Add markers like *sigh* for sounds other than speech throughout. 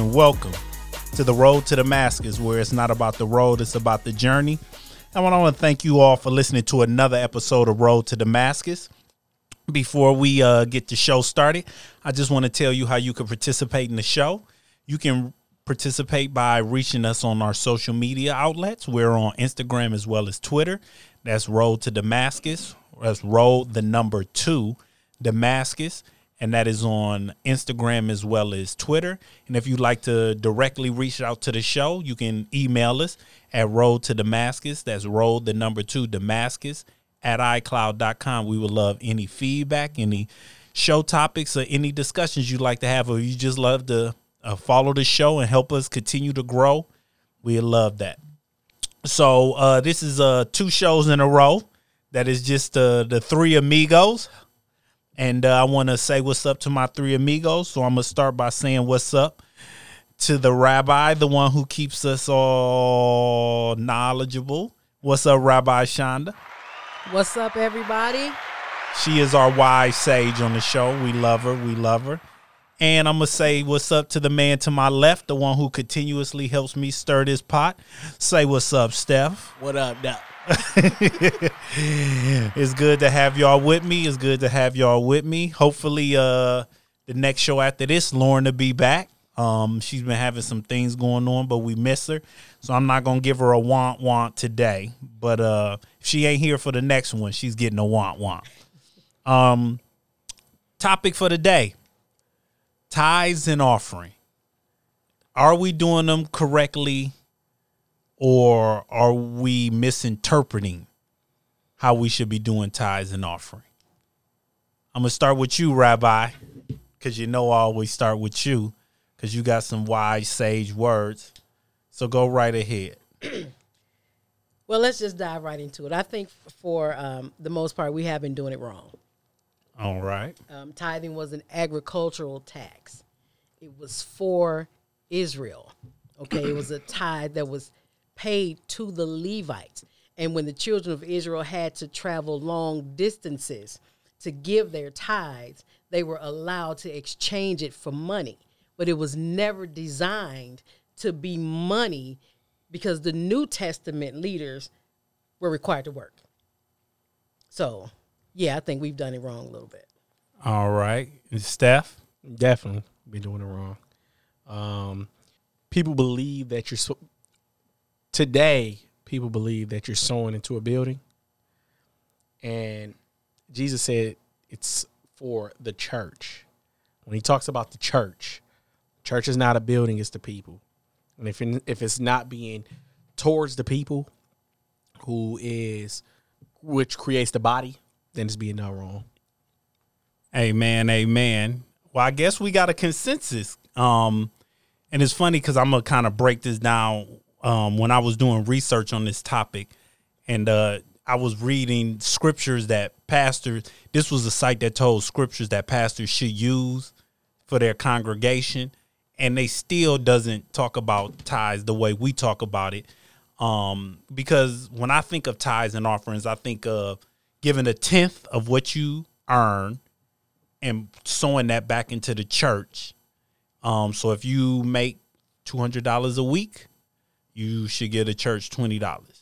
And welcome to the road to Damascus, where it's not about the road, it's about the journey. I want to thank you all for listening to another episode of Road to Damascus. Before we uh, get the show started, I just want to tell you how you can participate in the show. You can participate by reaching us on our social media outlets. We're on Instagram as well as Twitter. That's Road to Damascus. That's Road the number two Damascus and that is on Instagram as well as Twitter. And if you'd like to directly reach out to the show, you can email us at road to Damascus. That's road the number two Damascus at iCloud.com. We would love any feedback, any show topics, or any discussions you'd like to have, or you just love to uh, follow the show and help us continue to grow. We'd love that. So uh, this is uh, two shows in a row. That is just uh, the three amigos. And uh, I want to say what's up to my three amigos. So I'm going to start by saying what's up to the rabbi, the one who keeps us all knowledgeable. What's up, Rabbi Shonda? What's up, everybody? She is our wise sage on the show. We love her. We love her. And I'm going to say what's up to the man to my left, the one who continuously helps me stir this pot. Say what's up, Steph. What up, Doc? *laughs* it's good to have y'all with me. It's good to have y'all with me. Hopefully, uh, the next show after this, Lauren will be back. Um, she's been having some things going on, but we miss her. So I'm not gonna give her a want want today. But uh if she ain't here for the next one, she's getting a want want. Um topic for the day. Tithes and offering. Are we doing them correctly or are we misinterpreting how we should be doing tithes and offering? I'm gonna start with you, Rabbi, because you know I always start with you, because you got some wise sage words. So go right ahead. *clears throat* Well, let's just dive right into it. I think for um, the most part, we have been doing it wrong. All right. Um, tithing was an agricultural tax. It was for Israel. Okay, it was a tithe that was paid to the Levites. And when the children of Israel had to travel long distances to give their tithes, they were allowed to exchange it for money. But it was never designed to be money because the New Testament leaders were required to work. So, yeah, I think we've done it wrong a little bit. All right. And Steph? Definitely been doing it wrong. Um, people believe that you're so, today. People believe that you're sowing into a building, and Jesus said it's for the church. When he talks about the church, church is not a building; it's the people. And if if it's not being towards the people, who is which creates the body, then it's being done wrong. Amen, amen. Well, I guess we got a consensus. Um, and it's funny because I'm gonna kind of break this down. Um, when I was doing research on this topic, and uh, I was reading scriptures that pastors. This was a site that told scriptures that pastors should use for their congregation, and they still doesn't talk about tithes the way we talk about it. Um, because when I think of tithes and offerings, I think of giving a tenth of what you earn and sowing that back into the church. Um, so if you make two hundred dollars a week, you should get a church twenty dollars.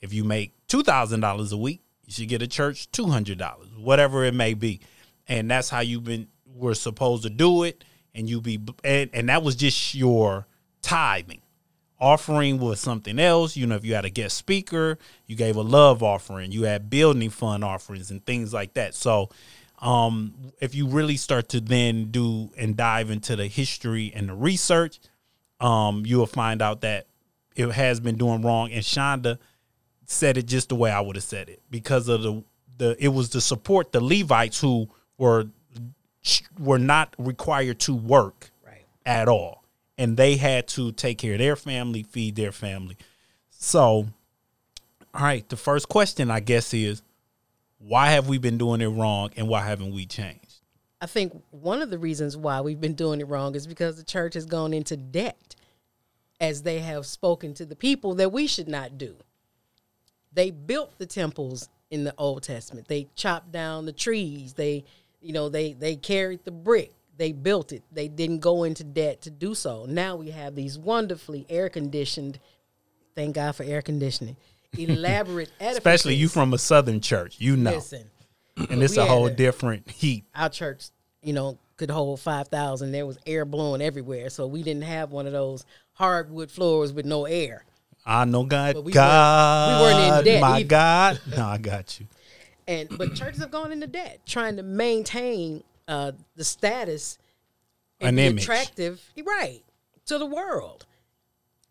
If you make two thousand dollars a week, you should get a church two hundred dollars, whatever it may be. And that's how you've been were supposed to do it. And you be and, and that was just your tithing. Offering was something else. You know, if you had a guest speaker, you gave a love offering, you had building fund offerings and things like that. So um, if you really start to then do and dive into the history and the research, um, you will find out that it has been doing wrong. And Shonda said it just the way I would have said it because of the the it was to support the Levites who were were not required to work Right. at all, and they had to take care of their family, feed their family. So, all right, the first question I guess is why have we been doing it wrong and why haven't we changed? I think one of the reasons why we've been doing it wrong is because the church has gone into debt as they have spoken to the people that we should not do. They built the temples in the Old Testament. They chopped down the trees. They You know, they they carried the brick, they built it, they didn't go into debt to do so. Now we have these wonderfully air conditioned. Thank God for air conditioning. *laughs* Elaborate edifices. Especially you from a southern church, you know, Listen, and it's a whole a- different heat. our church, you know, could hold five thousand. There was air blowing everywhere, so we didn't have one of those hardwood floors with no air. I know God, But we weren't- God, we weren't in debt my either. God. No, I got you. And but churches have gone into debt trying to maintain uh, the status and An image. attractive, right, to the world,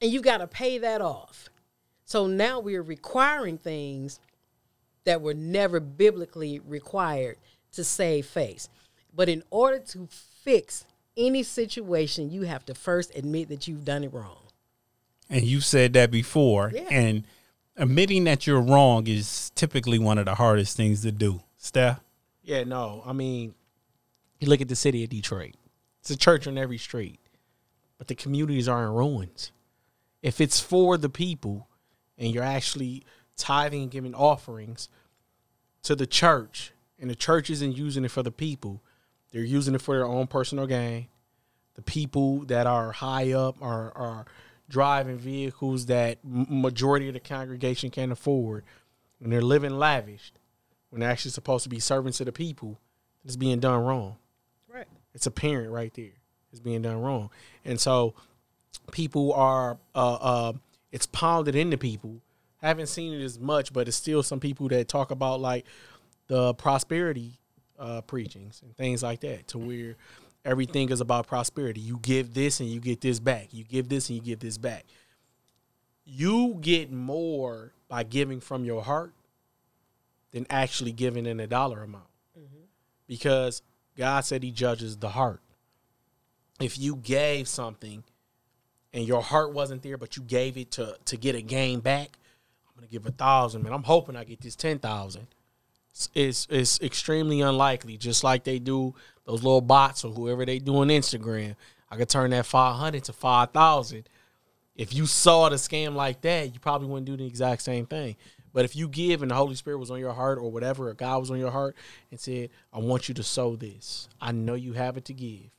and you've got to pay that off. So now we're requiring things that were never biblically required to save face. But in order to fix any situation, you have to first admit that you've done it wrong. And you said that before. Yeah. And admitting that you're wrong is typically one of the hardest things to do. Steph? Yeah, no. I mean, you look at the city of Detroit. It's a church on every street, but the communities are in ruins. If it's for the people and you're actually tithing and giving offerings to the church, and the church isn't using it for the people, they're using it for their own personal gain. The people that are high up are, are driving vehicles that majority of the congregation can't afford, and they're living lavished when they're actually supposed to be servants to the people, it's being done wrong. Right. It's apparent right there. It's being done wrong. And so people are uh uh it's pounded into people. Haven't seen it as much, but it's still some people that talk about like the prosperity uh preachings and things like that to where everything is about prosperity. You give this and you get this back. You give this and you get this back. You get more by giving from your heart than actually giving in a dollar amount. Because God said he judges the heart. If you gave something and your heart wasn't there, but you gave it to to get a gain back, I'm gonna give a thousand, man. I'm hoping I get this ten thousand. It's, it's extremely unlikely. Just like they do those little bots or whoever they do on Instagram, I could turn that five hundred to five thousand. If you saw the scam like that, you probably wouldn't do the exact same thing. But if you give and the Holy Spirit was on your heart or whatever, God was on your heart and said, I want you to sow this. I know you have it to give.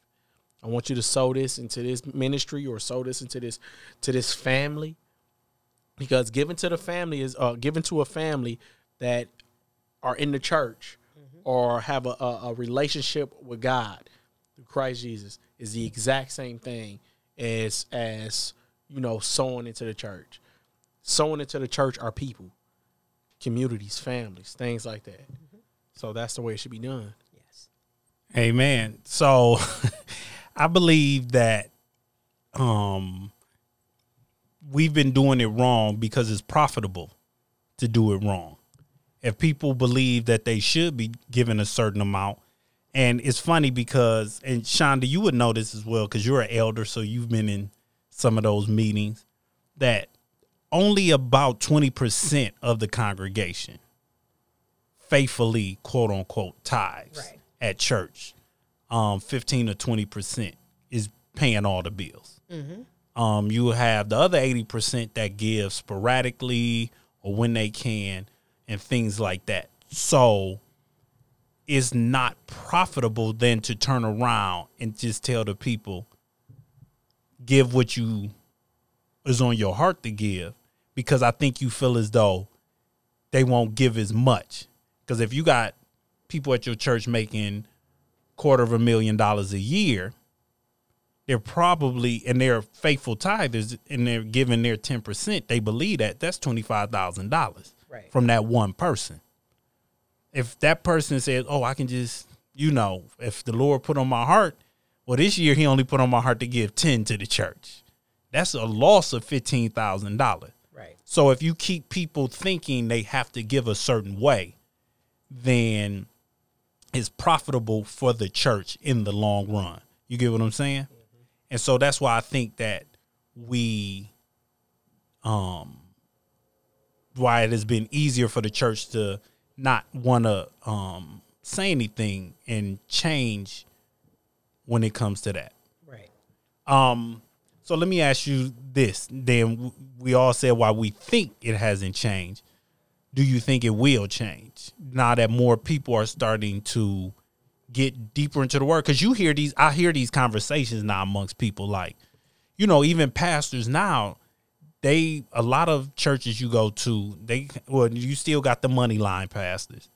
I want you to sow this into this ministry or sow this into this to this family. Because giving to the family is uh to a family that are in the church or have a, a, a relationship with God through Christ Jesus is the exact same thing as as you know sowing into the church. Sowing into the church are people, communities, families, things like that. So that's the way it should be done. Yes. Amen. So *laughs* I believe that um we've been doing it wrong because it's profitable to do it wrong. If people believe that they should be given a certain amount, and it's funny because and Shonda, you would know this as well because you're an elder, so you've been in some of those meetings that only about 20% of the congregation faithfully quote unquote tithes Right. at church. Um, 15 to 20% is paying all the bills. Um, you have the other 80% that give sporadically or when they can and things like that. So it's not profitable then to turn around and just tell the people give what you is on your heart to give because I think you feel as though they won't give as much. Because if you got people at your church making quarter of a million dollars a year, they're probably and they're faithful tithers and they're giving their ten percent. They believe that that's twenty five thousand dollars Right. from that one person. If that person says, "Oh, I can just," you know, if the Lord put on my heart, well, this year He only put on my heart to give ten to the church. That's a loss of fifteen thousand dollars. Right. So if you keep people thinking they have to give a certain way, then it's profitable for the church in the long run. You get what I'm saying? And so that's why I think that we um why it has been easier for the church to not want to um say anything and change when it comes to that. Right. Um, so let me ask you this. Then we all said why we think it hasn't changed. Do you think it will change now that more people are starting to get deeper into the word because you hear these i hear these conversations now amongst people like you know even pastors now they a lot of churches you go to they well you still got the money line pastors.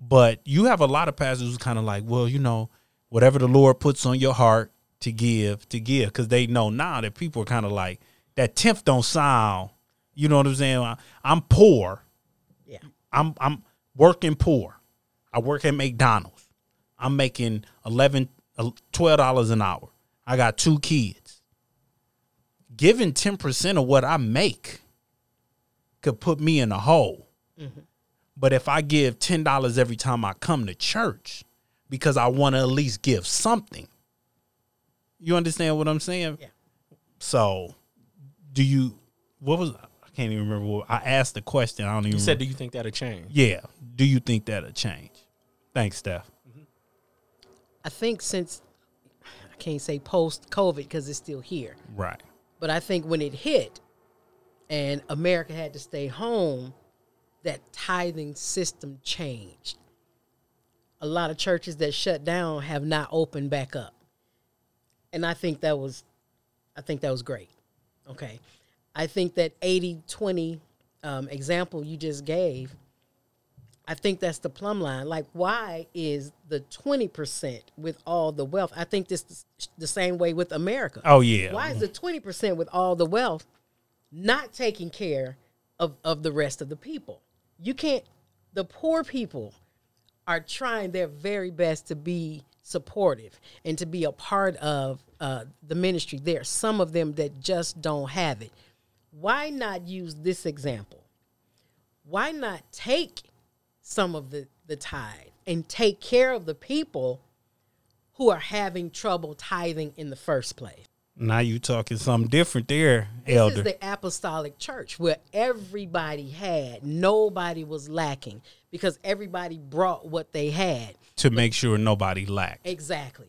But you have a lot of pastors who's kind of like well you know whatever the lord puts on your heart to give to give. Because they know now that people are kind of like that tenth don't sound you know what i'm saying? I'm poor. Yeah. i'm i'm working poor. I work at mcdonald's. I'm making 11 uh, 12 dollars an hour. I got two kids giving 10% of what i make could put me in a hole. Mm-hmm. But if i give $10 every time i come to church because i want to at least give something. You understand what i'm saying? Yeah. so do you what was i can't even remember what i asked the question i don't even You said, remember. do you think that'll change? yeah. Do you think that'll change? Thanks steph. Mm-hmm. I think since I can't say post COVID because it's still here, right but I think when it hit and America had to stay home, that tithing system changed. A lot of churches that shut down have not opened back up. And I think that was I think that was great. Okay. I think that 80-20 um, example you just gave, I think that's the plumb line. Like, why is the 20% with all the wealth? I think this is the same way with America. oh yeah Why is the 20% with all the wealth not taking care of, of the rest of the people? You can't, the poor people are trying their very best to be supportive and to be a part of uh, the ministry. There are some of them that just don't have it. Why not use this example? Why not take some of the, the tithe and take care of the people who are having trouble tithing in the first place? now you talking something different there This elder is the apostolic church where everybody had, nobody was lacking because everybody brought what they had. to make sure nobody lacked Exactly.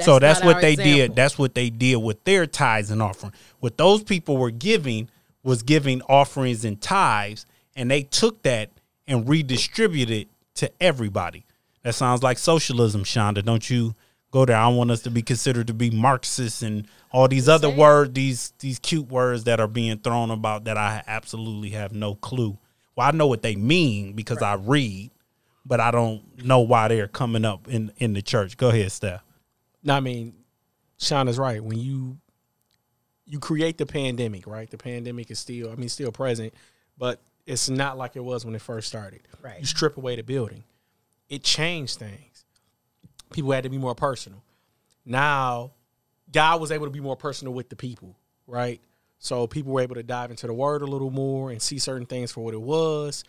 so that's what they did that's what they did with their tithes and offering what those people were giving was giving offerings and tithes and they took that and redistribute it to everybody that sounds like socialism shonda don't you go there i want us to be considered to be marxists and all these other saying. words these these cute words that are being thrown about that i absolutely have no clue well i know what they mean because i read but i don't know why they're coming up in in the church go ahead steph No, I mean, Sean is right. When you you create the pandemic, right? The pandemic is still, I mean, still present, but it's not like it was when it first started. Right. You strip away the building, it changed things. People had to be more personal. Now, God was able to be more personal with the people, right? So people were able to dive into the Word a little more and see certain things for what it was.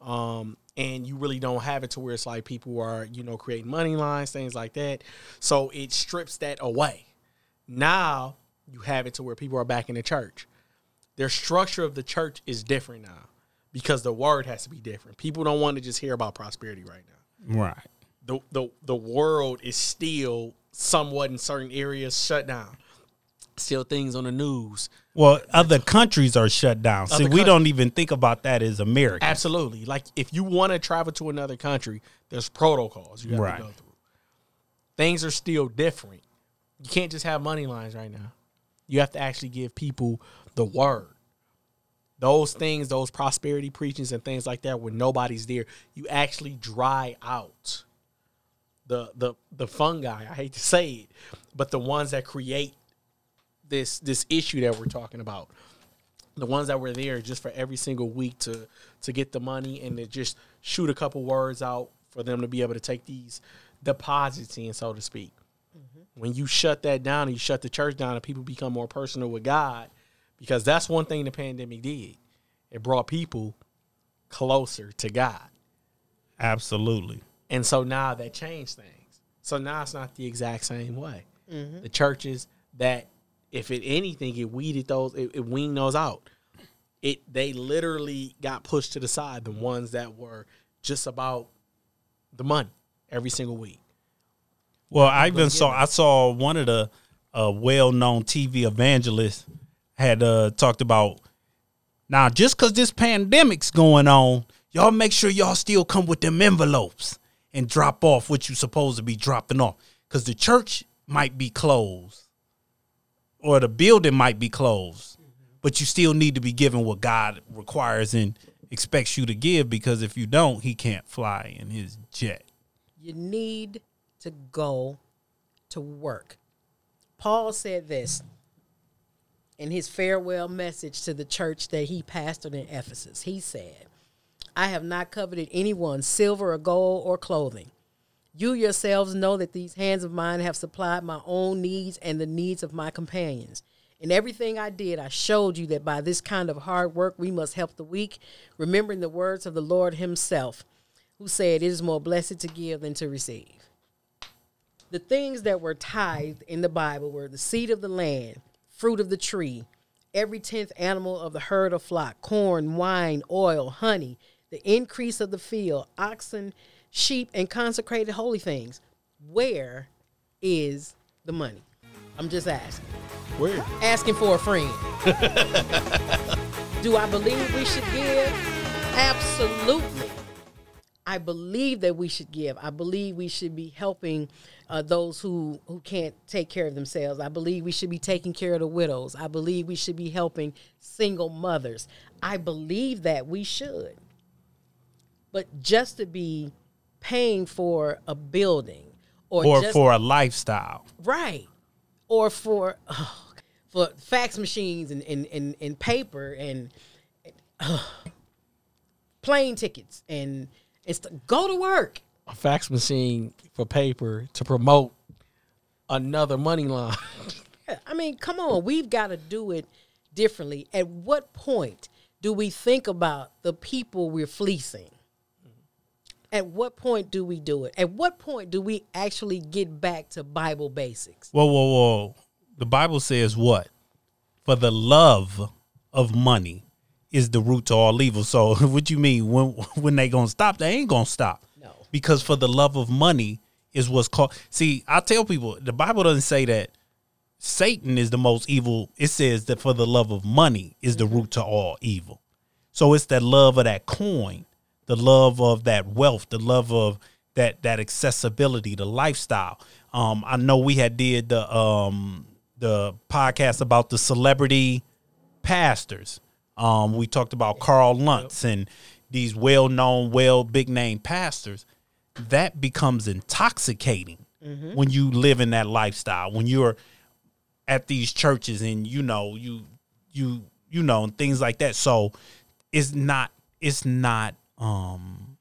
Um, and you really don't have it to where it's like people are, you know, creating money lines, things like that. So it strips that away. Now you have it to where people are back in the church. Their structure of the church is different now because the word has to be different. People don't want to just hear about prosperity right now. right The the the world is still somewhat in certain areas shut down. Still things on the news. Well, other countries are shut down. See, Other we don't even think about that as America. Absolutely. Like if you want to travel to another country, there's protocols you have Right. to go through. Things are still different. You can't just have money lines right now. You have to actually give people the word. Those things, those prosperity preachings and things like that, when nobody's there, you actually dry out the the the fungi. I hate to say it, but the ones that create this this issue that we're talking about the ones that were there just for every single week to to get the money and to just shoot a couple words out for them to be able to take these deposits in, so to speak. Mm-hmm. When you shut that down and you shut the church down and people become more personal with God, because that's one thing the pandemic did. It brought people closer to God. Absolutely. And so now that changed things. So now it's not the exact same way. The churches that, if it anything, it weeded those, it, it weaned those out. It they literally got pushed to the side. The ones that were just about the money every single week. Well, I even saw I saw one of the uh, well-known TV evangelists had uh, talked about now just because this pandemic's going on, y'all make sure y'all still come with them envelopes and drop off what you're supposed to be dropping off. Because the church might be closed or the building might be closed, but you still need to be given what God requires and expects you to give because if you don't, he can't fly in his jet. You need to go to work. Paul said this in his farewell message to the church that he pastored in Ephesus. He said, I have not coveted anyone's silver or gold or clothing. You yourselves know that these hands of mine have supplied my own needs and the needs of my companions. In everything I did, I showed you that by this kind of hard work we must help the weak, remembering the words of the Lord Himself, who said, It is more blessed to give than to receive. The things that were tithed in the Bible were the seed of the land, fruit of the tree, every tenth animal of the herd or flock, corn, wine, oil, honey, the increase of the field, oxen, sheep, and consecrated holy things. Where is the money? I'm just asking. Where? Asking for a friend. *laughs* Do I believe we should give? Absolutely. I believe that we should give. I believe we should be helping uh, those who, who can't take care of themselves. I believe we should be taking care of the widows. I believe we should be helping single mothers. I believe that we should. But just to be paying for a building or, Or just, for a lifestyle. right or for oh, for fax machines and and, and, and paper and uh, plane tickets and it's to go to work A fax machine for paper to promote another money line. I mean, come on, we've got to do it differently. At what point do we think about the people we're fleecing? At what point do we do it? At what point do we actually get back to Bible basics? Whoa, whoa, whoa. The Bible says what? For the love of money is the root to all evil. So *laughs* what you mean when *laughs* when they gonna stop? They ain't gonna stop. Because for the love of money is what's called see, I tell people the Bible doesn't say that Satan is the most evil. It says that for the love of money is the root to all evil. So it's that love of that coin, the love of that wealth, the love of that that accessibility, the lifestyle. Um, I know we had did the um the podcast about the celebrity pastors. Um, we talked about Carl Lentz and these well known, well big name pastors. That becomes intoxicating when you live in that lifestyle. When you're at these churches and you know you you you know and things like that. So it's not it's not um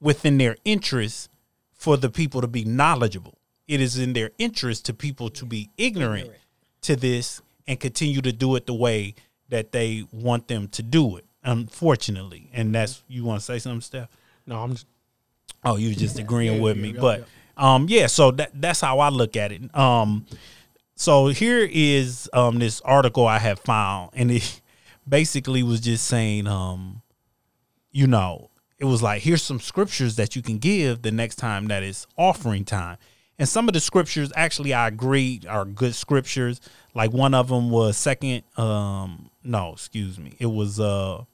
within their interest for the people to be knowledgeable. It is in their interest to people to be ignorant, Ignorant. to this and continue to do it the way that they want them to do it unfortunately. And that's you want to say something steph? No, I'm just Oh, you was just agreeing yeah, with yeah, me, yeah, but um, yeah. So that that's how I look at it. Um, so here is um this article I have found, and it *laughs* basically was just saying um, you know, it was like here's some scriptures that you can give the next time that it's offering time, and some of the scriptures actually I agree are good scriptures. Like one of them was second, um, no, excuse me, it was uh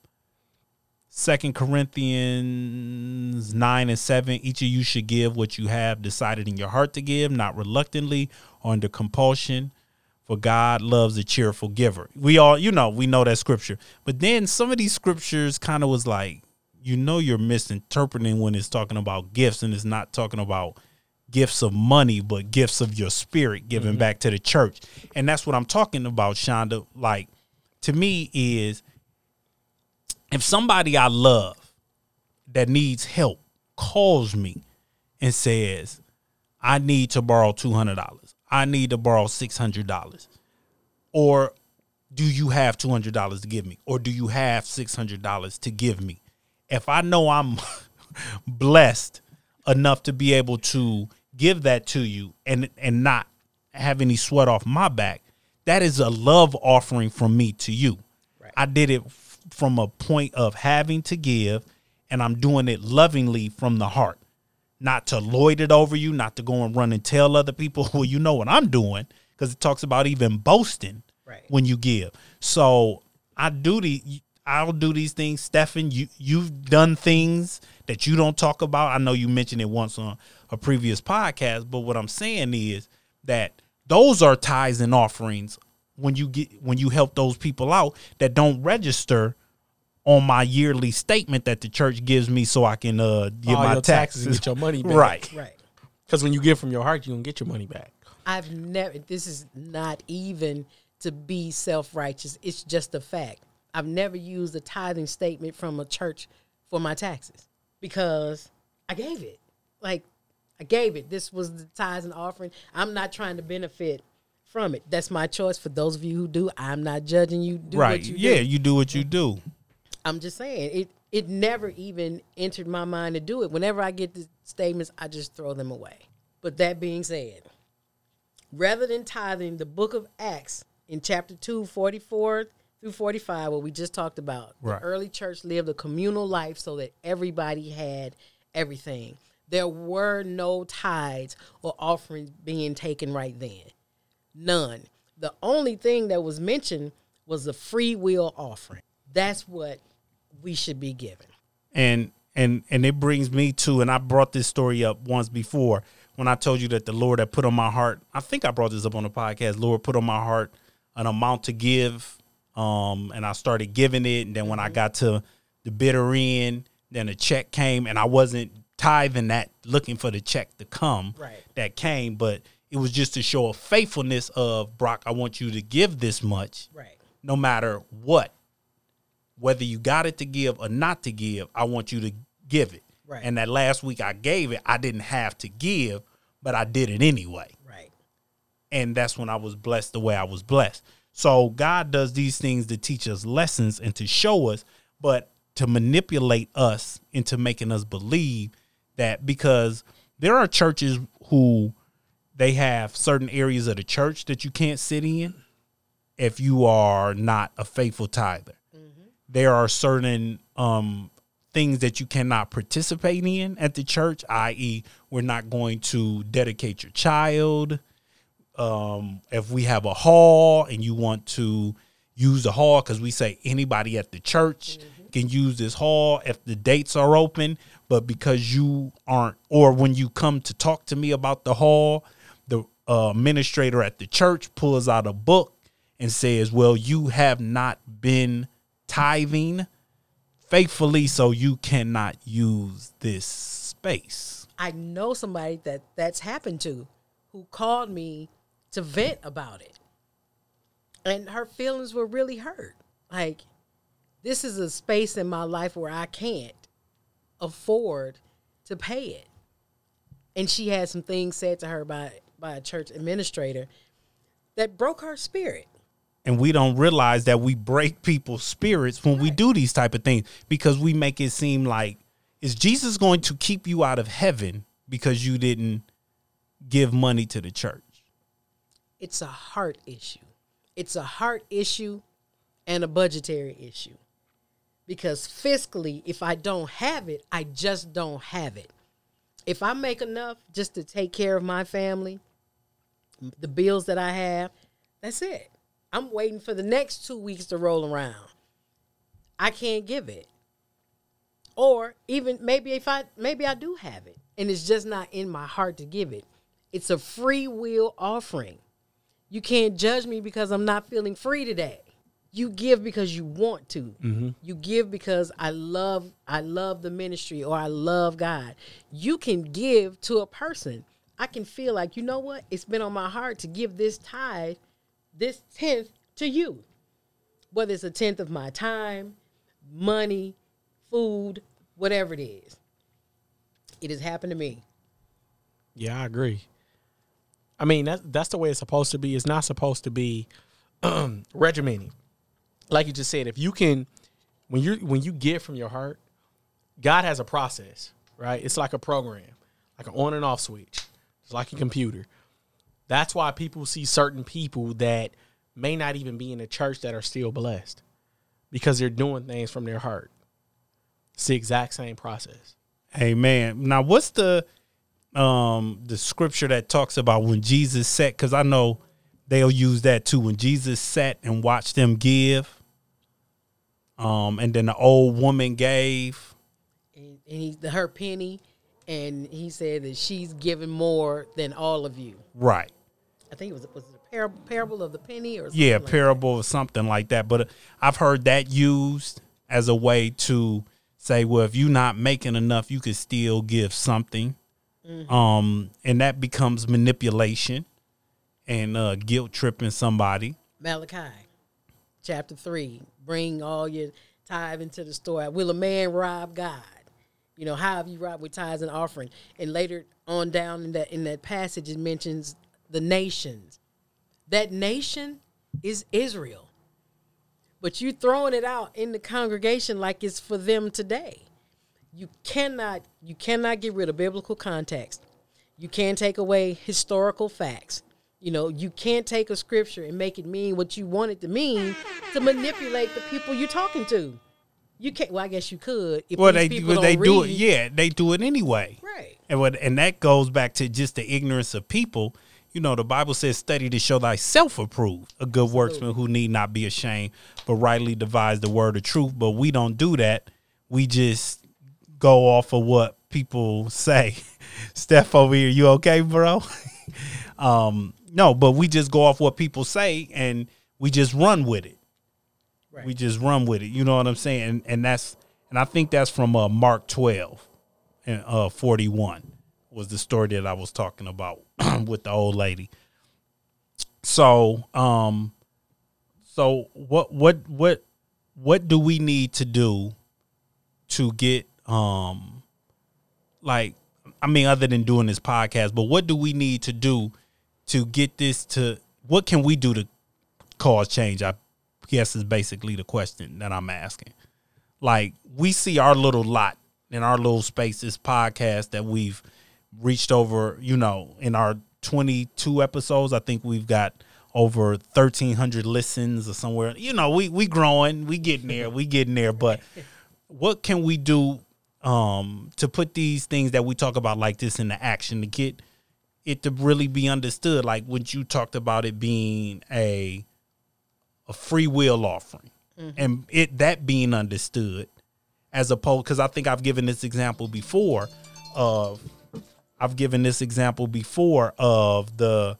Second Corinthians nine and seven. Each of you should give what you have decided in your heart to give, not reluctantly or under compulsion. For God loves a cheerful giver. We all, you know, we know that scripture. But then some of these scriptures kind of was like, you know, you're misinterpreting when it's talking about gifts and it's not talking about gifts of money, but gifts of your spirit given mm-hmm. back to the church. And that's what I'm talking about, Shonda. Like, to me, is if somebody I love that needs help calls me and says, I need to borrow $200, I need to borrow $600, or do you have $200 to give me? Or do you have $600 to give me? If I know I'm *laughs* blessed enough to be able to give that to you and and not have any sweat off my back, that is a love offering from me to you. I did it from a point of having to give, and I'm doing it lovingly from the heart, not to lord it over you, not to go and run and tell other people, *laughs* well, you know what I'm doing, because it talks about even boasting Right. when you give. So I do the, I'll do these things, Stefan. You you've done things that you don't talk about. I know you mentioned it once on a previous podcast, but what I'm saying is that those are tithes and offerings when you get when you help those people out that don't register on my yearly statement that the church gives me so I can uh get All my your taxes and get your money *laughs* back. Right. Right. Because when you give from your heart, you gonna get your money back. I've never. This is not even to be self righteous. It's just a fact. I've never used a tithing statement from a church for my taxes because I gave it. Like I gave it. This was the tithes and offering. I'm not trying to benefit from it. That's my choice. For those of you who do, I'm not judging you. Do right. What you yeah, do. you do what you do. I'm just saying it. It never even entered my mind to do it. Whenever I get the statements, I just throw them away. But that being said, rather than tithing, the book of Acts in chapter 2, 44 through 45, what we just talked about, Right. the early church lived a communal life so that everybody had everything. There were no tithes or offerings being taken right then. None. The only thing that was mentioned was the free will offering. That's what we should be given. and and and it brings me to and i brought this story up once before when i told you that the lord had put on my heart i think i brought this up on the podcast lord put on my heart an amount to give um and i started giving it and then when i got to the bitter end then a check came and i wasn't tithing that looking for the check to come Right. that came but it was just to show a faithfulness of brock i want you to give this much Right. no matter what whether you got it to give or not to give, I want you to give it. Right. And that last week I gave it, I didn't have to give, but I did it anyway. Right. And that's when I was blessed the way I was blessed. So God does these things to teach us lessons and to show us, but to manipulate us into making us believe that because there are churches who they have certain areas of the church that you can't sit in if you are not a faithful tither. There are certain um, things that you cannot participate in at the church, i.e., we're not going to dedicate your child. Um, if we have a hall and you want to use the hall, because we say anybody at the church can use this hall if the dates are open, but because you aren't, or when you come to talk to me about the hall, uh, administrator at the church pulls out a book and says, Well, you have not been tithing faithfully, so you cannot use this space. I know somebody that that's happened to who called me to vent about it. And her feelings were really hurt. Like, this is a space in my life where I can't afford to pay it. And she had some things said to her by by a church administrator that broke her spirit. and we don't realize that we break people's spirits when we do these type of things because we make it seem like is Jesus going to keep you out of heaven because you didn't give money to the church? It's a heart issue. It's a heart issue and a budgetary issue. Because fiscally, if I don't have it, I just don't have it. If I make enough just to take care of my family, the bills that I have, that's it. I'm waiting for the next two weeks to roll around. I can't give it. Or even maybe if I maybe I do have it and it's just not in my heart to give it. It's a free will offering. You can't judge me because I'm not feeling free today. You give because you want to. Mm-hmm. You give because I love I love the ministry or I love God. You can give to a person. I can feel like, you know what? It's been on my heart to give this tithe, this tenth to you. Whether it's a tenth of my time, money, food, whatever it is. It has happened to me. Yeah, I agree. I mean, that's that's the way it's supposed to be. It's not supposed to be um. *clears throat* Like you just said, if you can, when you when you give from your heart, God has a process, right? It's like a program, like an on and off switch. It's like a computer. That's why people see certain people that may not even be in the church that are still blessed because they're doing things from their heart. It's the exact same process. Amen. Now, what's the um the scripture that talks about when Jesus sat? Because I know they'll use that too. When Jesus sat and watched them give, um, and then the old woman gave. and, and he her penny, and he said that she's given more than all of you. Right. I think it was was it a parable, parable of the penny or something Yeah, like parable or something like that. But uh, I've heard that used as a way to say, well, if you're not making enough, you could still give something. Um, and that becomes manipulation and uh, guilt tripping somebody. Malachi, chapter three. Bring all your tithe into the store. Will a man rob God? You know, how have you robbed with tithes and offering? And later on down in that in that passage, it mentions the nations. That nation is Israel. But you throwing it out in the congregation like it's for them today. You cannot you cannot get rid of biblical context. You can't take away historical facts. You know, you can't take a scripture and make it mean what you want it to mean to manipulate the people you're talking to. You can't. Well, I guess you could. If Well, they people well, they do it. Yeah, they do it anyway. Right. And what and that goes back to just the ignorance of people. You know, the Bible says, "Study to show thyself approved, a good worksman who need not be ashamed, but rightly divides the word of truth." But we don't do that. We just go off of what people say. *laughs* Steph over here, you okay, bro? *laughs* um, no, but we just go off what people say and we just run with it. Right. We just run with it. You know what I'm saying? And, and that's and I think that's from uh, Mark 12 and uh 41 was the story that I was talking about *clears throat* with the old lady. So, um so what what what what do we need to do to get um like I mean other than doing this podcast, but what do we need to do to get this to what can we do to cause change? I guess is basically the question that I'm asking. Like we see our little lot in our little space, this podcast that we've reached over, you know, in our 22 episodes, I think we've got over 1300 listens or somewhere. You know, we we growing, we getting there, we getting there, but what can we do um to put these things that we talk about like this into action to get it to really be understood like when you talked about it being a a free will offering mm-hmm. and it that being understood as opposed because i think i've given this example before of i've given this example before of the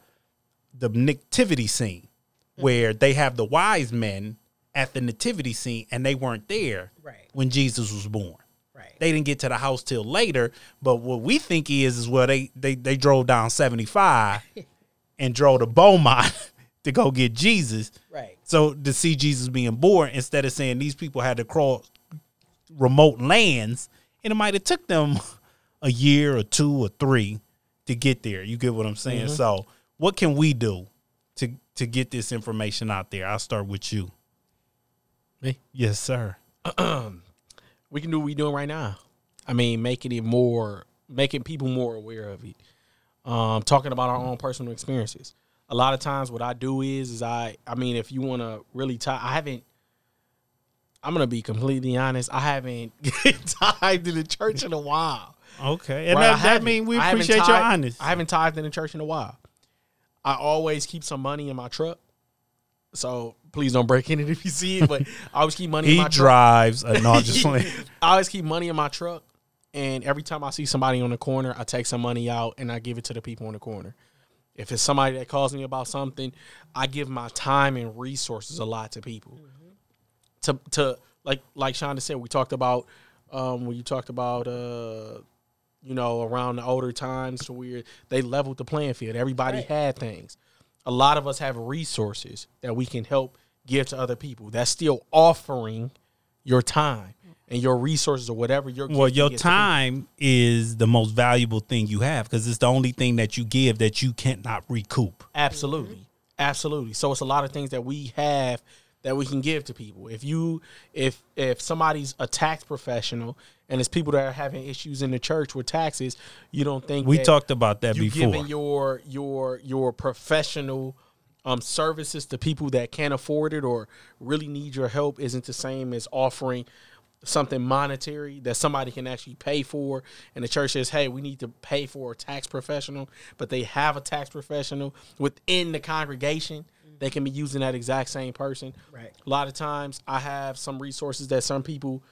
the nativity scene mm-hmm. where they have the wise men at the nativity scene and they weren't there Right. when jesus was born Right. they didn't get to the house till later. But what we think is is well they they they drove down seventy five *laughs* and drove to Beaumont to go get Jesus. Right. So to see Jesus being born, instead of saying these people had to cross remote lands, and it might have took them a year or two or three to get there. You get what I'm saying? So what can we do to to get this information out there? I'll start with you. Me? Yes, sir. *clears throat* we can do what we're doing right now. I mean, making it more, making people more aware of it. Um, talking about our own personal experiences. A lot of times, what I do is, is I, I mean, if you want to really tie, I haven't. I'm gonna be completely honest. I haven't *laughs* tithed in the church in a while. Okay, and Right, that, that mean we appreciate your tithed- honesty. I haven't tithed in the church in a while. I always keep some money in my truck. So please don't break *laughs* in it if you see it. But I always keep money in He my truck. drives. Uh, no, I'm just. I always keep money in my truck, and every time I see somebody on the corner, I take some money out and I give it to the people on the corner. If it's somebody that calls me about something, I give my time and resources a lot to people. To to like like Shonda said, we talked about um, when you talked about uh, you know around the older times to where they leveled the playing field. Everybody Right. had things. A lot of us have resources that we can help give to other people. That's still offering your time and your resources or whatever your Well, your is to people. time is the most valuable thing you have because it's the only thing that you give that you cannot recoup. Absolutely. Absolutely. So it's a lot of things that we have that we can give to people. If you if if somebody's a tax professional and it's people that are having issues in the church with taxes, you don't think We talked about that you before. giving your your your professional um services to people that can't afford it or really need your help isn't the same as offering something monetary that somebody can actually pay for and the church says hey we need to pay for a tax professional but they have a tax professional within the congregation they can be using that exact same person Right. a lot of times i have some resources that some people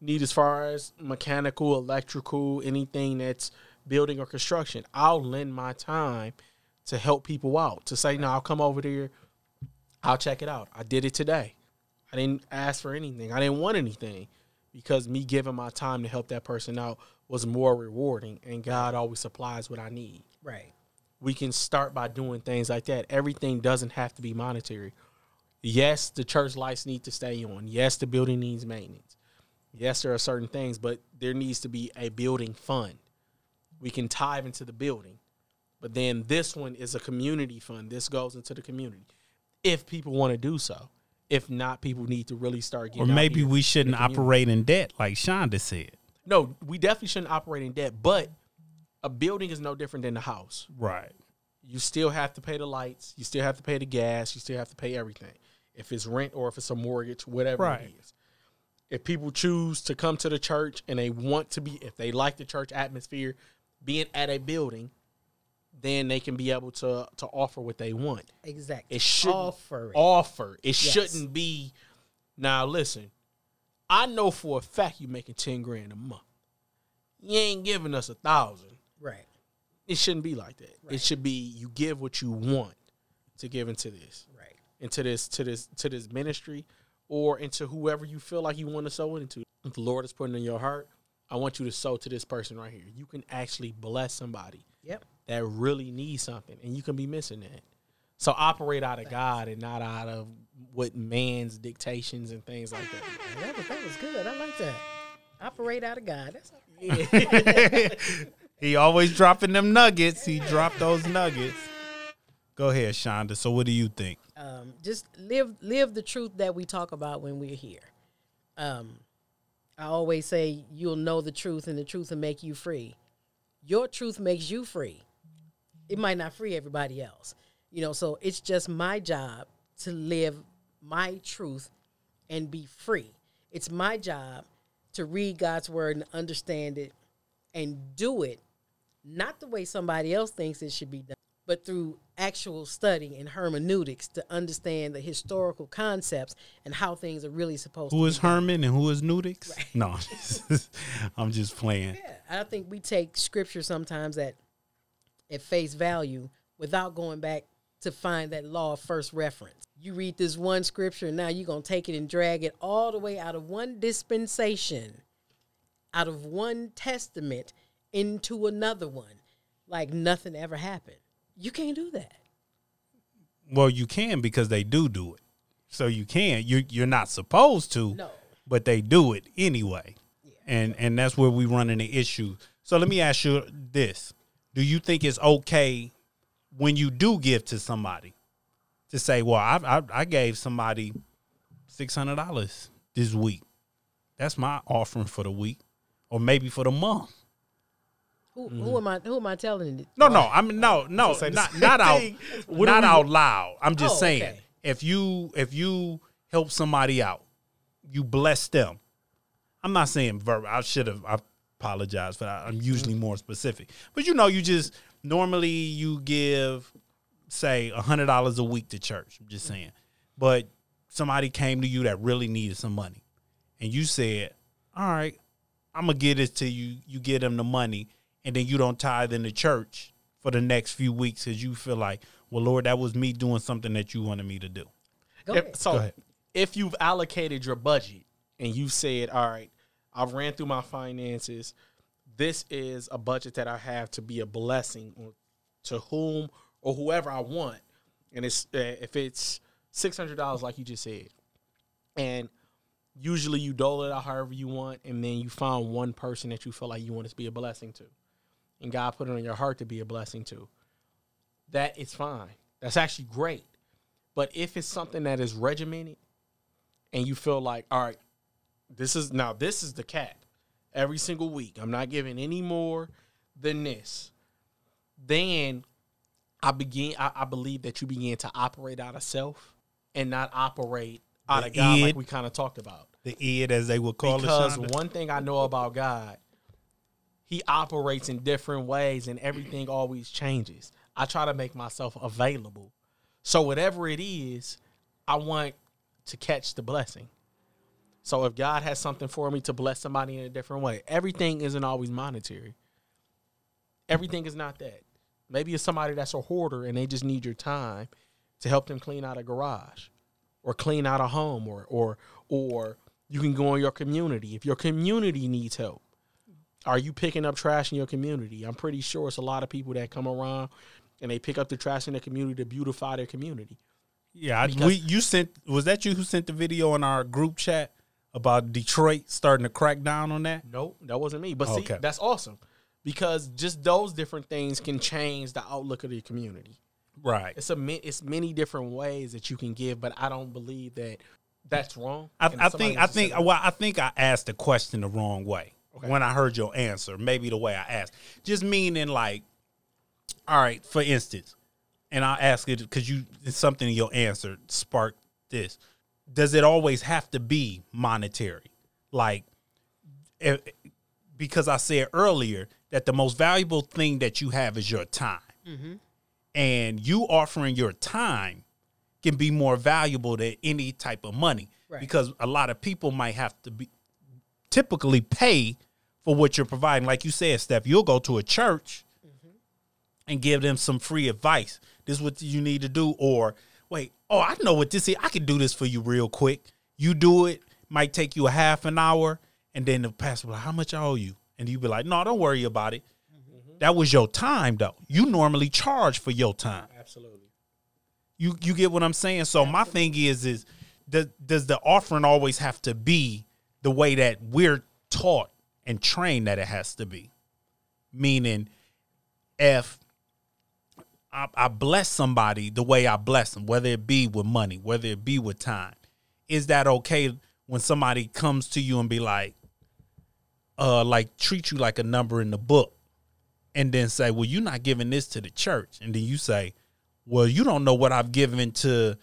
need as far as mechanical, electrical, anything that's building or construction, I'll lend my time to help people out. To say, no, I'll come over there, I'll check it out. I did it today. I didn't ask for anything. I didn't want anything because me giving my time to help that person out was more rewarding and God always supplies what I need. Right. We can start by doing things like that. Everything doesn't have to be monetary. Yes, the church lights need to stay on. Yes, the building needs maintenance. Yes, there are certain things, but there needs to be a building fund. We can tithe into the building. But then this one is a community fund. This goes into the community. If people want to do so. If not, people need to really start Or getting out maybe we shouldn't operate in debt, like Shonda said. No, we definitely shouldn't operate in debt, but a building is no different than a house. Right. You still have to pay the lights, you still have to pay the gas, you still have to pay everything. If it's rent or if it's a mortgage, whatever Right. it is. If people choose to come to the church and they want to be, if they like the church atmosphere, being at a building, then they can be able to to offer what they want. Exactly. It should offer it. offer. It shouldn't be. Now listen, I know for a fact you're making ten grand a month. You ain't giving us a thousand. right. It shouldn't be like that. It should be you give what you want to give into this, Right. into this, to this, to this ministry, or into whoever you feel like you want to sow into. If the Lord is putting in your heart, I want you to sow to this person right here. You can actually bless somebody Yep. That really need something, and you can be missing that. So operate out of God and not out of what man's dictations and things like that. That was that was good. I like that. Operate out of God. That's *laughs* He always dropping them nuggets. He dropped those nuggets. Go ahead, Shonda. So what do you think? um, just live live the truth that we talk about when we're here. Um, I always say you'll know the truth, and the truth will make you free. Your truth makes you free. It might not free everybody else, you know. So it's just my job to live my truth and be free. It's my job to read God's word and understand it and do it not the way somebody else thinks it should be done, but through actual study and hermeneutics to understand the historical concepts and how things are really supposed Who to is Herman and who is Nudix? No, *laughs* I'm just playing. Yeah, I think we take scripture sometimes at at face value without going back to find that law of first reference. You read this one scripture, and now you're gonna take it and drag it all the way out of one dispensation, out of one testament into another one, like nothing ever happened. You can't do that. Well, you can because they do do it. So you can. You you're not supposed to. No. But they do it anyway. Yeah. And and that's where we run into issue. So let me ask you this: Do you think it's okay when you do give to somebody to say, "Well, I I, I gave somebody six hundred dollars this week. That's my offering for the week, or maybe for the month." Who, who am I? Who am I telling it? No, no. I mean, no, no, not not out. *laughs* What not out loud. I'm just Oh, saying, okay. if you if you help somebody out, you bless them. I'm not saying verb. I should have. I apologize for that. I'm mm-hmm. usually more specific, but you know, you just normally you give say a hundred dollars a week to church. I'm just saying, but somebody came to you that really needed some money, and you said, "All right, I'm gonna get this to you." You give them the money, and then you don't tithe in the church for the next few weeks because you feel like, "Well, Lord, that was me doing something that you wanted me to do." Go If- ahead. so ahead. if you've allocated your budget and you said, all right, I've ran through my finances. This is a budget that I have to be a blessing to whom or whoever I want. And it's uh, if it's six hundred dollars, like you just said, and usually you dole it out however you want, and then you find one person that you feel like you want to be a blessing to, and God put it on your heart to be a blessing to. That is fine. That's actually great. But if it's something that is regimented and you feel like, all right, this is now this is the cap every single week. I'm not giving any more than this. Then I begin I, I believe that you begin to operate out of self and not operate out The of God like id. we kind of talked about. The id, as they would call Because it. Shonda. one thing I know about God, He operates in different ways and everything always changes. I try to make myself available. So whatever it is, I want to catch the blessing. So if God has something for me to bless somebody in a different way, everything isn't always monetary. Everything is not that. Maybe it's somebody that's a hoarder and they just need your time to help them clean out a garage or clean out a home or or or you can go in your community if your community needs help. Are you picking up trash in your community? I'm pretty sure it's a lot of people that come around and they pick up the trash in the community to beautify their community. Yeah, I, we you sent was that you who sent the video in our group chat about Detroit starting to crack down on that? Nope, that wasn't me. But see, Okay. that's awesome because just those different things can change the outlook of the community. Right. It's a it's many different ways that you can give, but I don't believe that that's wrong. I, I think I think well I think I asked the question the wrong way Okay. when I heard your answer. Maybe the way I asked, just meaning like, all right, for instance, and I'll ask it because you it's something in your answer sparked this. Does it always have to be monetary? Like, eh, because I said earlier that the most valuable thing that you have is your time, and you offering your time can be more valuable than any type of money Right. because a lot of people might have to be typically pay for what you're providing. Like you said, Steph, you'll go to a church and give them some free advice. This is what you need to do, or wait, oh, I know what this is. I can do this for you real quick. You do it, might take you a half an hour, and then the pastor will be like, How much I owe you? And you be like, No, don't worry about it. That was your time though. You normally charge for your time. absolutely. You you get what I'm saying? So my thing is is does does the offering always have to be the way that we're taught and trained that it has to be? Meaning if I, I bless somebody the way I bless them, whether it be with money, whether it be with time, is that okay when somebody comes to you and be like, uh, like treat you like a number in the book, and then say, well, you're not giving this to the church, and then you say, well, you don't know what I've given to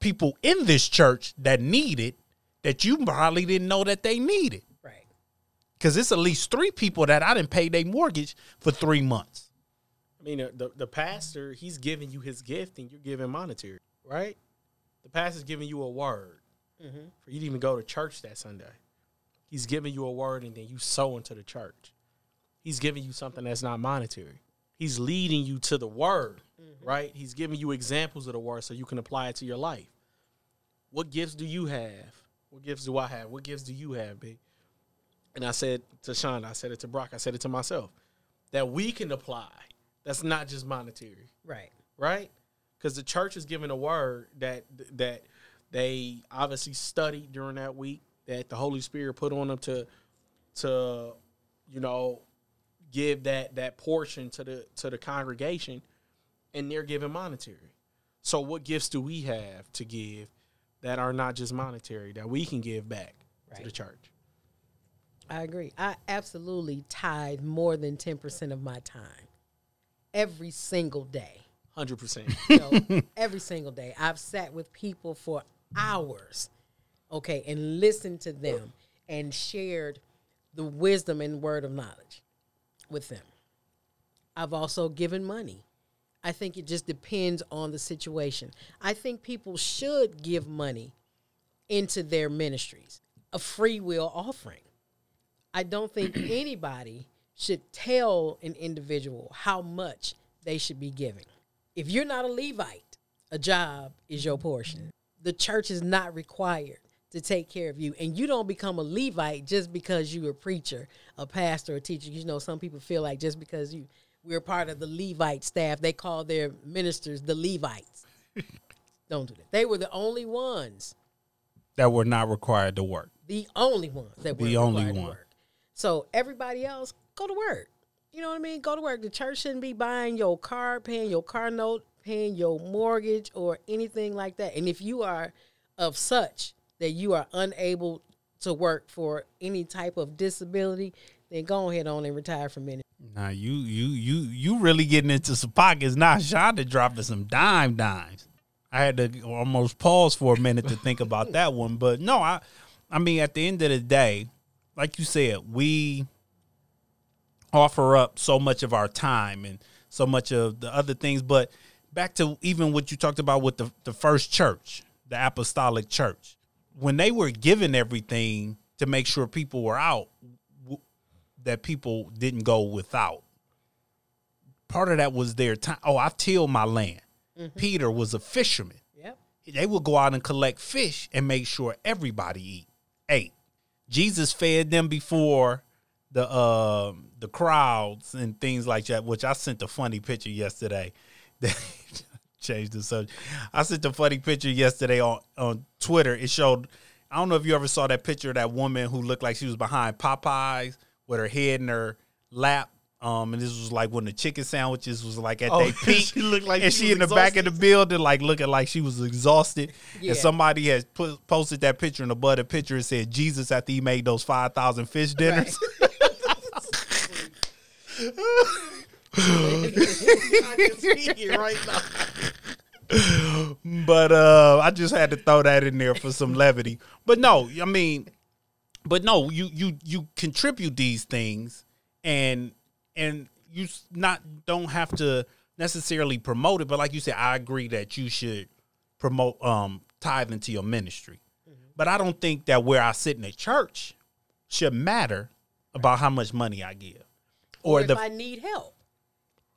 people in this church that need it that you probably didn't know that they needed. Right. Because it's at least three people that I didn't pay their mortgage for three months. I mean, the, the pastor he's giving you his gift, and you're giving monetary, right? The pastor's giving you a word mm-hmm. for you to even go to church that Sunday. He's giving you a word, and then you sow into the church. He's giving you something that's not monetary. He's leading you to the word, mm-hmm. right? He's giving you examples of the word so you can apply it to your life. What gifts do you have? What gifts do I have? What gifts do you have, big? And I said to Sean, I said it to Brock, I said it to myself, that we can apply. That's not just monetary, Right. right? Because the church is giving a word that that they obviously studied during that week, that the Holy Spirit put on them to to you know give that that portion to the to the congregation, and they're giving monetary. So what gifts do we have to give that are not just monetary that we can give back to the church? I agree. I absolutely tithe more than 10% of my time every single day. Hundred percent. *laughs* You know, every single day. I've sat with people for hours, okay, and listened to them and shared the wisdom and word of knowledge with them. I've also given money. I think it just depends on the situation. I think people should give money into their ministries, a free will offering. I don't think *clears throat* anybody should tell an individual how much they should be giving. If you're not a Levite, a job is your portion. The church is not required to take care of you. And you don't become a Levite just because you're a preacher, a pastor, a teacher. You know, some people feel like just because you we're part of the Levite staff, they call their ministers the Levites. *laughs* don't do that. They were the only ones That were not required to work. the only ones that were The only required to one. work. So everybody else, go to work. You know what I mean? Go to work. The church shouldn't be buying your car, paying your car note, paying your mortgage, or anything like that. And if you are of such that you are unable to work for any type of disability, then go ahead on and retire from ministry. Now you you you you really getting into some pockets now. Shonda dropping some dime dimes. I had to almost pause for a minute to think about that one, but no, I I mean at the end of the day, like you said, we offer up so much of our time and so much of the other things. But back to even what you talked about with the, the first church, the apostolic church. when they were given everything to make sure people were out, w- that people didn't go without. Part of that was their time. Oh, I tilled my land. Mm-hmm. Peter was a fisherman. Yep. They would go out and collect fish and make sure everybody eat ate. Jesus fed them before the uh, the crowds and things like that. Which I sent a funny picture yesterday. *laughs* That changed the subject. I sent a funny picture yesterday on on Twitter. It showed. I don't know if you ever saw that picture of that woman who looked like she was behind Popeyes with her head in her lap. Um, and this was like when the chicken sandwiches was like at Oh, their *laughs* peak. she looked like and she she in the was back of the building, like looking like she was exhausted. Yeah. And somebody has put, posted that picture in the butt the picture and said Jesus after he made those five thousand fish dinners. right *laughs* *laughs* but uh I just had to throw that in there for some levity. But no, I mean, but no, you you you contribute these things, and and you not don't have to necessarily promote it. But like you said, I agree that you should promote um tithe into your ministry. But I don't think that where I sit in the church should matter about how much money I give. Or, Or if the I need help,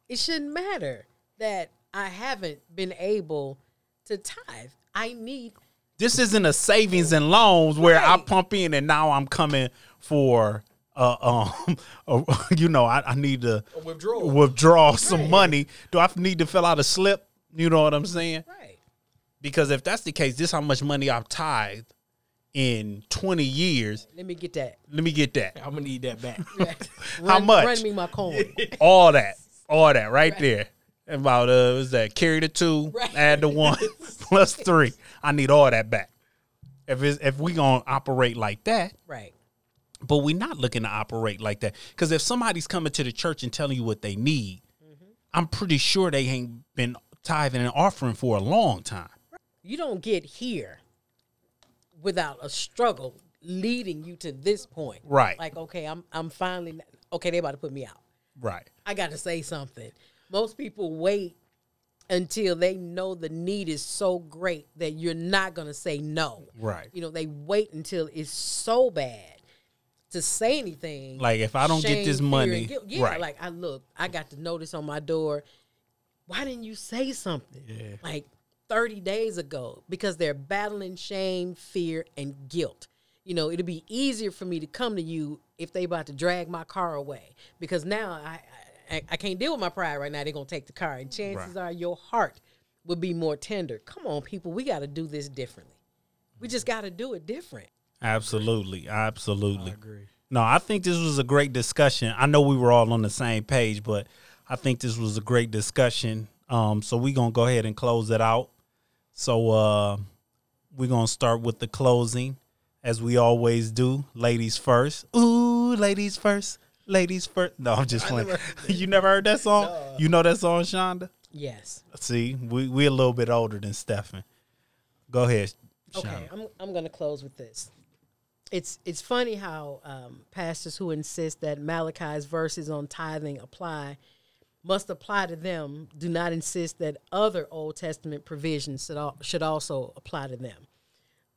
it shouldn't matter that I haven't been able to tithe. I need this isn't a savings and loans where I pump in and now I'm coming for uh *laughs* um uh, you know I, I need to withdrawal. withdraw some money. Do I need to fill out a slip? You know what I'm saying? right. Because if that's the case, this how much money I've tithed in 20 years. Let me get that. Let me get that. I'm gonna need that back. *laughs* Run, much? Run me my coin. *laughs* All that. All that right, there. About uh was that carry the two, Right. add the one *laughs* plus three. I need all that back. If it's if we gonna operate like that, right. but we're not looking to operate like that. Because if somebody's coming to the church and telling you what they need, I'm pretty sure they ain't been tithing and offering for a long time. You don't get here without a struggle leading you to this point. Right. Like, okay, I'm I'm finally okay, they about to put me out. Right. I got to say something. Most people wait until they know the need is so great that you're not going to say no. Right. You know, they wait until it's so bad to say anything. Like if I don't get this money, yeah, right. like I look, I got the notice on my door. Why didn't you say something? Yeah. Like 30 days ago because they're battling shame, fear, and guilt. You know, it'd be easier for me to come to you if they about to drag my car away because now I I, I can't deal with my pride right now. They're gonna take the car, and chances Right. are your heart would be more tender. Come on, people, we got to do this differently. We just got to do it different. Absolutely. Absolutely. I agree. No, I think this was a great discussion. I know we were all on the same page, but I think this was a great discussion. Um, so we're gonna go ahead and close it out. So uh we're gonna start with the closing, as we always do. Ladies first. Ooh, ladies first. Ladies first. No, I'm just playing. *laughs* you never heard that song? You know that song, Shonda? Yes. See, we we a little bit older than Stefan. Go ahead. Okay, I'm I'm gonna close with this. It's it's funny how um, pastors who insist that Malachi's verses on tithing apply must apply to them do not insist that other Old Testament provisions should, also apply to them.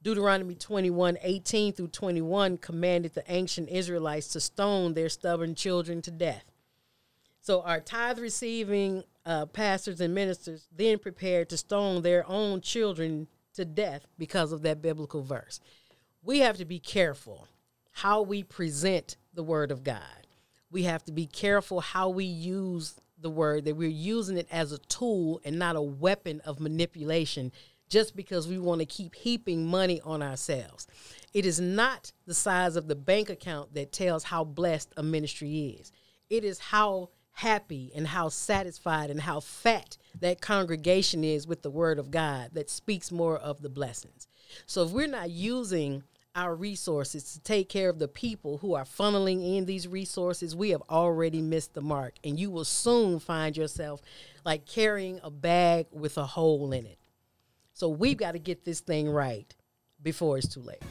Deuteronomy 21, 18 through 21 commanded the ancient Israelites to stone their stubborn children to death. So our tithe receiving uh, pastors and ministers then prepared to stone their own children to death because of that biblical verse. We have to be careful how we present the word of God. We have to be careful how we use the word, that we're using it as a tool and not a weapon of manipulation just because we want to keep heaping money on ourselves. It is not the size of the bank account that tells how blessed a ministry is. It is how happy and how satisfied and how fat that congregation is with the word of God that speaks more of the blessings. So if we're not using our resources to take care of the people who are funneling in these resources, we have already missed the mark. And you will soon find yourself like carrying a bag with a hole in it. So we've got to get this thing right before it's too late.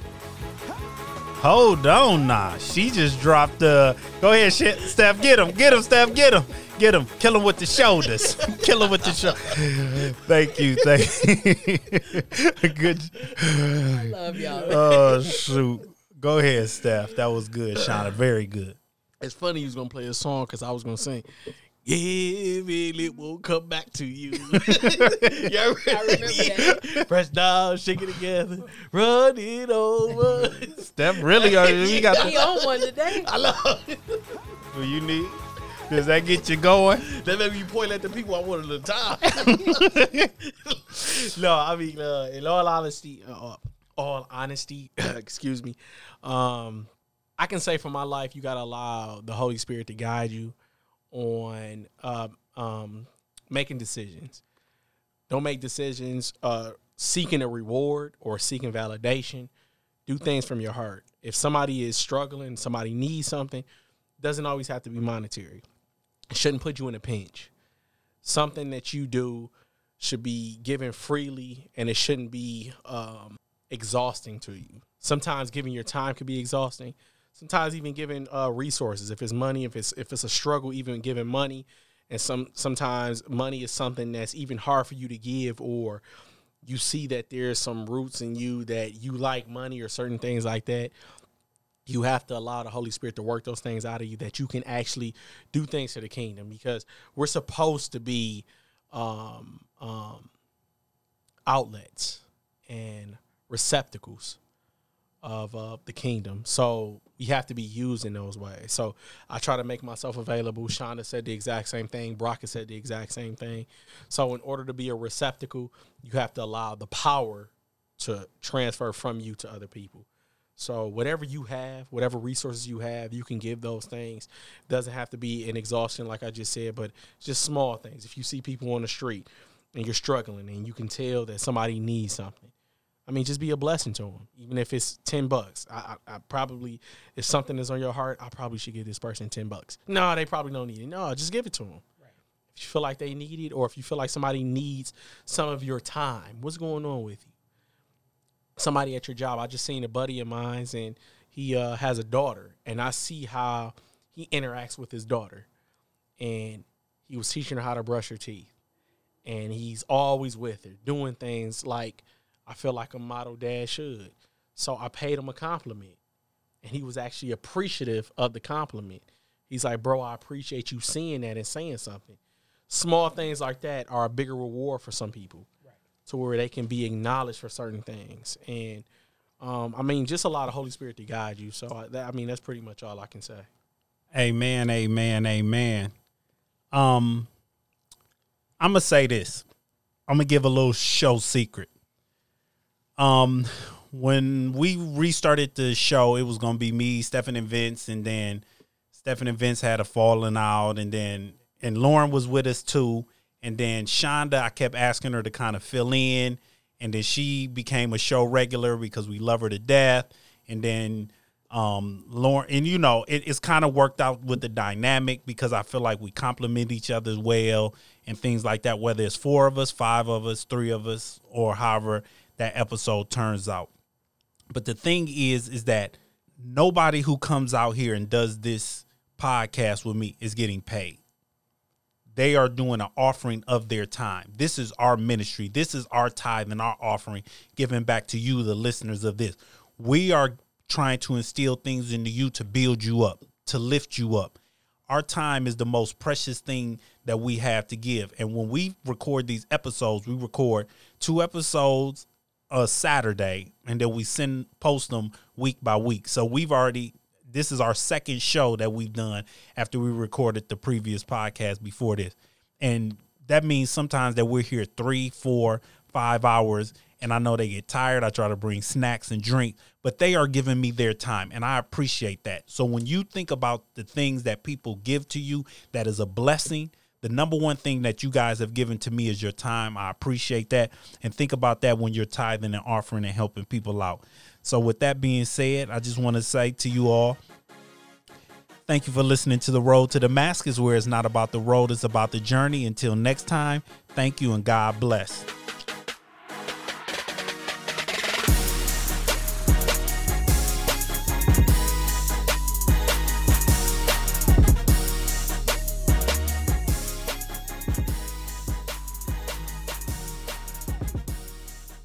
Hold on, nah. She just dropped the. Go ahead, Steph. Get him, get him, Steph. Get him. Get him. Kill him with the shoulders. *laughs* Kill him with the shoulder. Thank you. Thank you. *laughs* good. I love y'all. Oh shoot. Go ahead, Steph. That was good, Shauna. Very good. It's funny you was gonna play a song because I was gonna sing. Yeah, really, it won't come back to you. *laughs* yeah, I remember that. Press down, shake it together, run it over. Steph really uh, are we got He the, on one today. I love it. do you need does that get you going? *laughs* That made me point at the people I wanted to time. *laughs* no, I mean, uh, in all honesty, uh, all honesty, *clears throat* excuse me, um, I can say for my life, you gotta allow the Holy Spirit to guide you on uh, um, making decisions. Don't make decisions uh, seeking a reward or seeking validation. Do things from your heart. If somebody is struggling, somebody needs something, doesn't always have to be monetary. Shouldn't put you in a pinch. Something that you do should be given freely, and it shouldn't be um, exhausting to you. Sometimes giving your time could be exhausting. Sometimes even giving uh, resources, if it's money, if it's if it's a struggle, even giving money, and some sometimes money is something that's even hard for you to give, or you see that there's some roots in you that you like money or certain things like that you have to allow the Holy Spirit to work those things out of you that you can actually do things for the kingdom because we're supposed to be um, um, outlets and receptacles of uh, the kingdom. So we have to be used in those ways. So I try to make myself available. Shonda said the exact same thing. Brock said the exact same thing. So in order to be a receptacle, you have to allow the power to transfer from you to other people. So whatever you have, whatever resources you have, you can give those things. Doesn't have to be an exhaustion like I just said, but just small things. If you see people on the street and you're struggling and you can tell that somebody needs something, I mean, just be a blessing to them, even if it's ten bucks. I, I, I probably, if something is on your heart, I probably should give this person ten bucks. No, they probably don't need it. No, just give it to them. If you feel like they need it, or if you feel like somebody needs some of your time, what's going on with you? Somebody at your job. I just seen a buddy of mine's and he uh, has a daughter, and I see how he interacts with his daughter. And he was teaching her how to brush her teeth, and he's always with her, doing things like I feel like a model dad should. So I paid him a compliment, and he was actually appreciative of the compliment. He's like, "Bro, I appreciate you seeing that and saying something." Small things like that are a bigger reward for some people to where they can be acknowledged for certain things. And um, I mean, just a lot of Holy Spirit to guide you. So I, that, I mean, that's pretty much all I can say. Amen, amen, amen. Um, I'm gonna say this. I'm gonna give a little show secret. Um, when we restarted the show, it was gonna be me, Stephen, and Vince, and then Stephen and Vince had a falling out, and then and Lauren was with us too, and then Shonda, I kept asking her to kind of fill in, and then she became a show regular because we love her to death, and then um Lauren and you know it, it's kind of worked out with the dynamic because I feel like we complement each other well and things like that whether it's four of us five of us three of us or however that episode turns out. But the thing is is that nobody who comes out here and does this podcast with me is getting paid they are doing an offering of their time. This is our ministry. This is our tithe and our offering given back to you, the listeners of this. We are trying to instill things into you to build you up, to lift you up. Our time is the most precious thing that we have to give. And when we record these episodes, we record two episodes a Saturday and then we send post them week by week. So we've already this is our second show that we've done after we recorded the previous podcast before this. And that means sometimes that we're here three, four, five hours. And I know they get tired. I try to bring snacks and drink, but they are giving me their time. And I appreciate that. So when you think about the things that people give to you, that is a blessing. The number one thing that you guys have given to me is your time. I appreciate that. And think about that when you're tithing and offering and helping people out. So, with that being said, I just want to say to you all, thank you for listening to The Road to Damascus, where it's not about the road, it's about the journey. Until next time, thank you and God bless.